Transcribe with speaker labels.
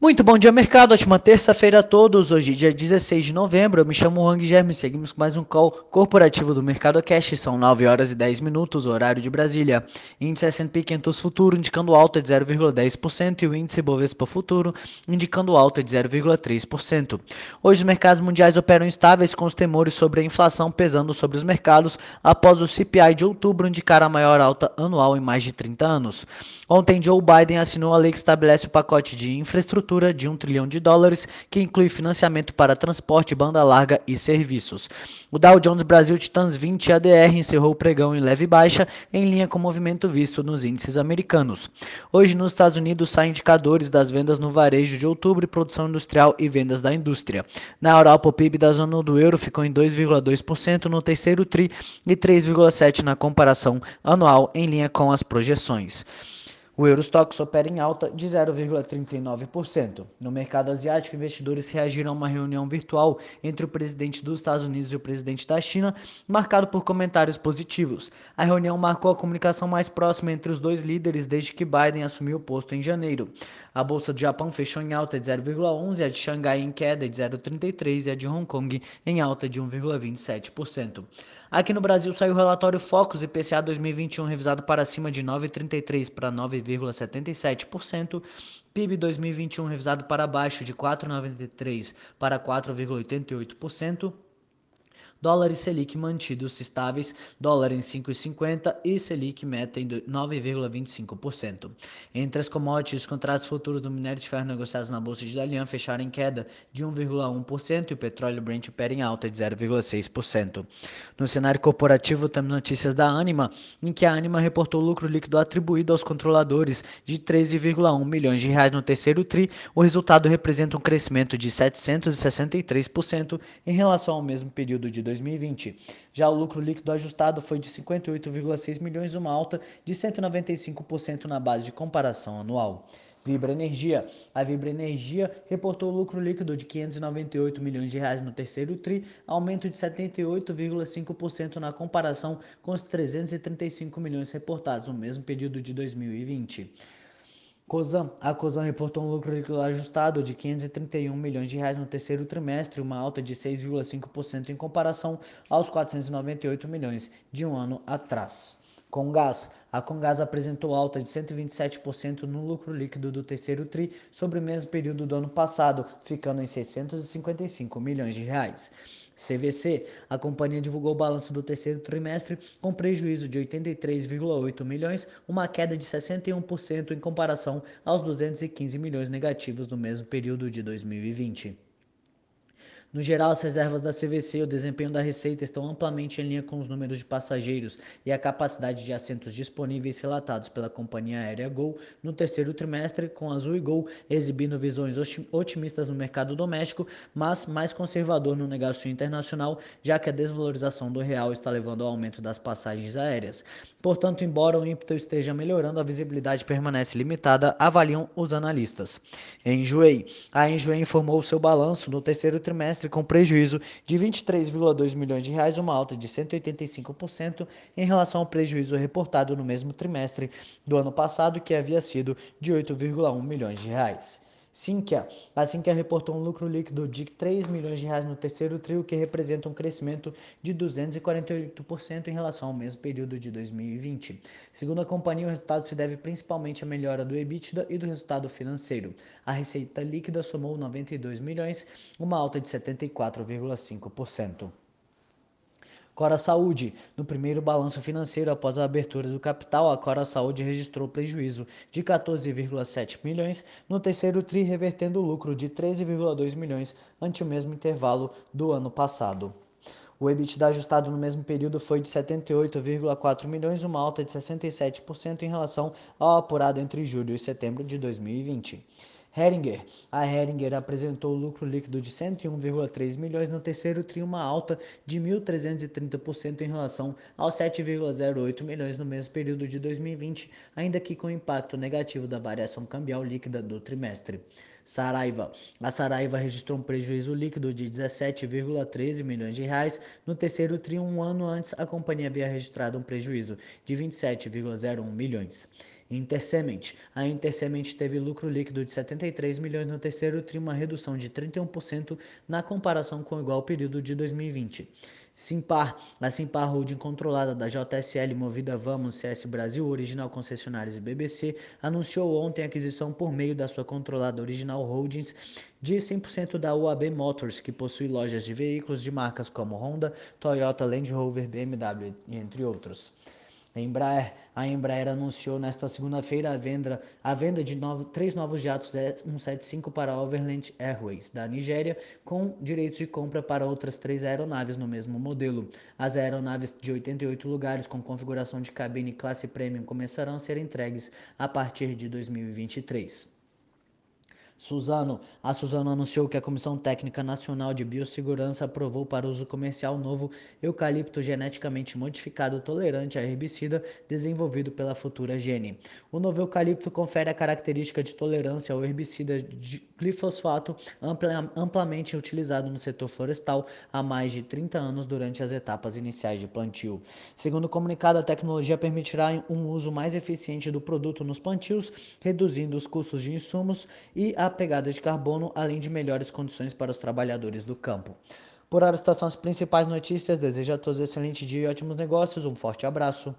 Speaker 1: Muito bom dia, mercado. Ótima terça-feira a todos. Hoje, dia 16 de novembro. Eu me chamo Wang Germe. Seguimos com mais um call corporativo do Mercado Cash. São 9 horas e 10 minutos, horário de Brasília. Índice S&P 500 Futuro indicando alta de 0,10% e o índice Bovespa Futuro indicando alta de 0,3%. Hoje, os mercados mundiais operam estáveis com os temores sobre a inflação pesando sobre os mercados após o CPI de outubro indicar a maior alta anual em mais de 30 anos. Ontem, Joe Biden assinou a lei que estabelece o pacote de infraestrutura estrutura de um trilhão de dólares, que inclui financiamento para transporte, banda larga e serviços. O Dow Jones Brasil Titans 20 ADR encerrou o pregão em leve baixa, em linha com o movimento visto nos índices americanos. Hoje, nos Estados Unidos, saem indicadores das vendas no varejo de outubro produção industrial e vendas da indústria. Na Europa, o PIB da zona do euro ficou em 2,2% no terceiro TRI e 3,7% na comparação anual, em linha com as projeções. O Eurostox opera em alta de 0,39%. No mercado asiático, investidores reagiram a uma reunião virtual entre o presidente dos Estados Unidos e o presidente da China, marcado por comentários positivos. A reunião marcou a comunicação mais próxima entre os dois líderes desde que Biden assumiu o posto em janeiro. A bolsa do Japão fechou em alta de 0,11%, a de Xangai em queda de 0,33% e a de Hong Kong em alta de 1,27%. Aqui no Brasil saiu o relatório Focus IPCA 2021 revisado para cima de 9,33 para 9,77%, PIB 2021 revisado para baixo de 4,93 para 4,88%. Dólar e Selic mantidos estáveis, dólar em 5,50 e Selic meta em 9,25%. Entre as commodities, os contratos futuros do minério de ferro negociados na Bolsa de Dalian fecharam em queda de 1,1% e o petróleo Brent opera em alta de 0,6%. No cenário corporativo, temos notícias da Anima, em que a Anima reportou lucro líquido atribuído aos controladores de 13,1 milhões de reais no terceiro TRI. O resultado representa um crescimento de 763% em relação ao mesmo período de 2020. Já o lucro líquido ajustado foi de 58,6 milhões, uma alta de 195% na base de comparação anual. Vibra Energia. A Vibra Energia reportou lucro líquido de 598 milhões de reais no terceiro tri, aumento de 78,5% na comparação com os 335 milhões reportados no mesmo período de 2020. Cosan. A Cosan reportou um lucro ajustado de 531 milhões de reais no terceiro trimestre, uma alta de 6,5% em comparação aos 498 milhões de um ano atrás. Gás. A Congás apresentou alta de 127% no lucro líquido do terceiro TRI sobre o mesmo período do ano passado, ficando em 655 milhões de reais. CVC, a companhia divulgou o balanço do terceiro trimestre com prejuízo de 83,8 milhões, uma queda de 61% em comparação aos 215 milhões negativos no mesmo período de 2020. No geral, as reservas da CVC e o desempenho da receita estão amplamente em linha com os números de passageiros e a capacidade de assentos disponíveis relatados pela companhia aérea Gol no terceiro trimestre, com Azul e Gol exibindo visões otimistas no mercado doméstico, mas mais conservador no negócio internacional, já que a desvalorização do real está levando ao aumento das passagens aéreas. Portanto, embora o ímpeto esteja melhorando, a visibilidade permanece limitada, avaliam os analistas. Enjoei. A Enjoei informou seu balanço no terceiro trimestre trimestre com prejuízo de 23,2 milhões de reais, uma alta de 185% em relação ao prejuízo reportado no mesmo trimestre do ano passado, que havia sido de 8,1 milhões de reais. Sinqia. A Sinqia reportou um lucro líquido de 3 milhões de reais no terceiro trio, que representa um crescimento de 248% em relação ao mesmo período de 2020. Segundo a companhia, o resultado se deve principalmente à melhora do EBITDA e do resultado financeiro. A receita líquida somou 92 milhões, uma alta de 74,5%. Cora Saúde. No primeiro balanço financeiro após a abertura do capital, a Cora Saúde registrou prejuízo de 14,7 milhões, no terceiro tri revertendo o lucro de 13,2 milhões ante o mesmo intervalo do ano passado. O EBITDA ajustado no mesmo período foi de 78,4 milhões, uma alta de 67% em relação ao apurado entre julho e setembro de 2020. Heringer. A Heringer apresentou lucro líquido de 101,3 milhões no terceiro tri, uma alta de 1.330% em relação aos 7,08 milhões no mesmo período de 2020, ainda que com impacto negativo da variação cambial líquida do trimestre. Saraiva. A Saraiva registrou um prejuízo líquido de 17,13 milhões de reais no terceiro tri, um ano antes a companhia havia registrado um prejuízo de 27,01 milhões. Intercement. A Intercement teve lucro líquido de 73 milhões no terceiro tri, uma redução de 31% na comparação com o igual período de 2020. Simpar, a Simpar Holding controlada da JSL Movida Vamos CS Brasil, Original Concessionárias e BBC, anunciou ontem a aquisição por meio da sua controlada Original Holdings de 100% da UAB Motors, que possui lojas de veículos de marcas como Honda, Toyota, Land Rover, BMW, entre outros. Embraer, a Embraer anunciou nesta segunda-feira a venda, a venda de novo, três novos jatos 175 para a Overland Airways da Nigéria, com direitos de compra para outras três aeronaves no mesmo modelo. As aeronaves de 88 lugares com configuração de cabine classe premium começarão a ser entregues a partir de 2023. Suzano. A Suzano anunciou que a Comissão Técnica Nacional de Biossegurança aprovou para uso comercial novo eucalipto geneticamente modificado tolerante a herbicida desenvolvido pela Futura Gene. O novo eucalipto confere a característica de tolerância ao herbicida de glifosfato amplamente utilizado no setor florestal há mais de 30 anos durante as etapas iniciais de plantio. Segundo o comunicado, a tecnologia permitirá um uso mais eficiente do produto nos plantios, reduzindo os custos de insumos e a pegada de carbono, além de melhores condições para os trabalhadores do campo. Por hora, estas são as principais notícias. Desejo a todos um excelente dia e ótimos negócios. Um forte abraço.